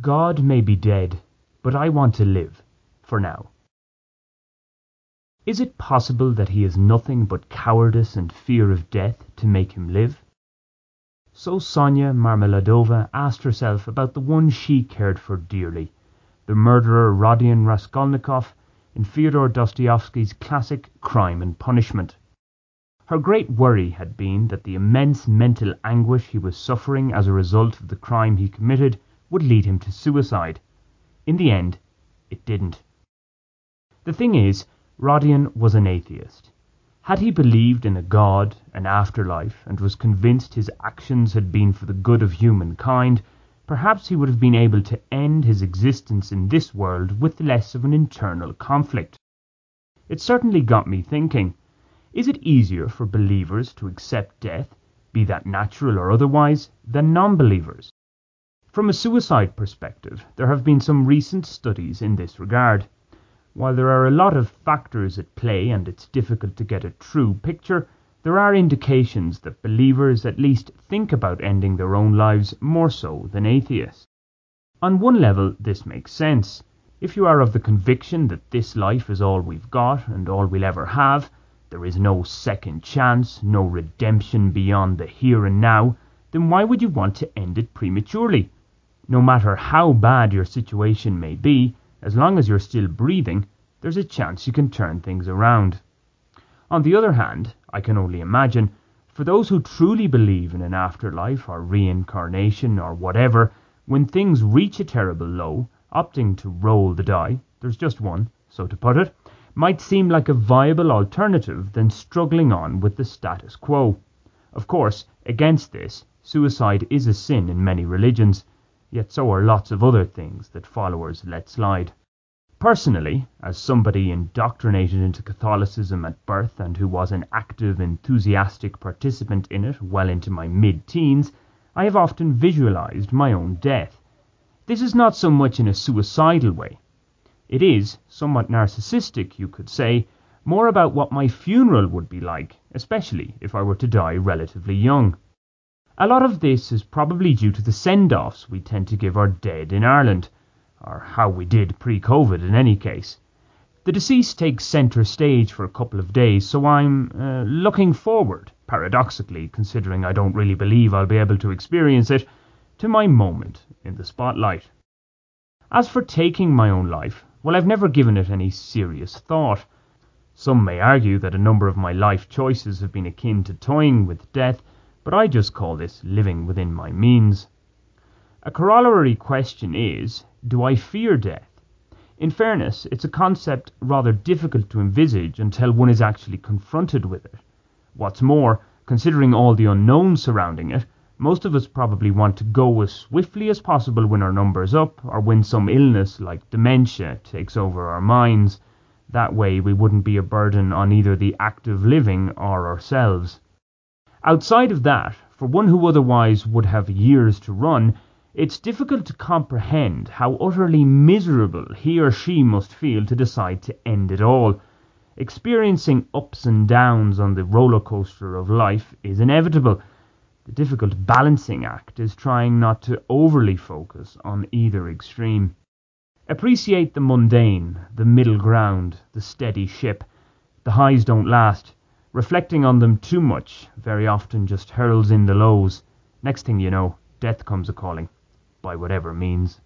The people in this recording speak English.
God may be dead, but I want to live, for now. Is it possible that he has nothing but cowardice and fear of death to make him live? So Sonia Marmeladova asked herself about the one she cared for dearly, the murderer Rodion Raskolnikov in Fyodor Dostoevsky's classic Crime and Punishment. Her great worry had been that the immense mental anguish he was suffering as a result of the crime he committed would lead him to suicide. In the end, it didn't. The thing is, Rodion was an atheist. Had he believed in a God, an afterlife, and was convinced his actions had been for the good of humankind, perhaps he would have been able to end his existence in this world with less of an internal conflict. It certainly got me thinking is it easier for believers to accept death, be that natural or otherwise, than non believers? From a suicide perspective, there have been some recent studies in this regard. While there are a lot of factors at play and it's difficult to get a true picture, there are indications that believers at least think about ending their own lives more so than atheists. On one level, this makes sense. If you are of the conviction that this life is all we've got and all we'll ever have, there is no second chance, no redemption beyond the here and now, then why would you want to end it prematurely? No matter how bad your situation may be, as long as you're still breathing, there's a chance you can turn things around. On the other hand, I can only imagine, for those who truly believe in an afterlife or reincarnation or whatever, when things reach a terrible low, opting to roll the die, there's just one, so to put it, might seem like a viable alternative than struggling on with the status quo. Of course, against this, suicide is a sin in many religions, Yet so are lots of other things that followers let slide. Personally, as somebody indoctrinated into Catholicism at birth and who was an active, enthusiastic participant in it well into my mid teens, I have often visualized my own death. This is not so much in a suicidal way. It is, somewhat narcissistic, you could say, more about what my funeral would be like, especially if I were to die relatively young. A lot of this is probably due to the send offs we tend to give our dead in Ireland, or how we did pre Covid in any case. The deceased takes centre stage for a couple of days, so I'm uh, looking forward, paradoxically, considering I don't really believe I'll be able to experience it, to my moment in the spotlight. As for taking my own life, well, I've never given it any serious thought. Some may argue that a number of my life choices have been akin to toying with death, but I just call this living within my means. A corollary question is do I fear death? In fairness, it's a concept rather difficult to envisage until one is actually confronted with it. What's more, considering all the unknowns surrounding it, most of us probably want to go as swiftly as possible when our number's up or when some illness like dementia takes over our minds. That way we wouldn't be a burden on either the active living or ourselves. Outside of that, for one who otherwise would have years to run, it's difficult to comprehend how utterly miserable he or she must feel to decide to end it all. Experiencing ups and downs on the roller coaster of life is inevitable. The difficult balancing act is trying not to overly focus on either extreme. Appreciate the mundane, the middle ground, the steady ship. The highs don't last. Reflecting on them too much very often just hurls in the lows. Next thing you know, death comes a calling, by whatever means.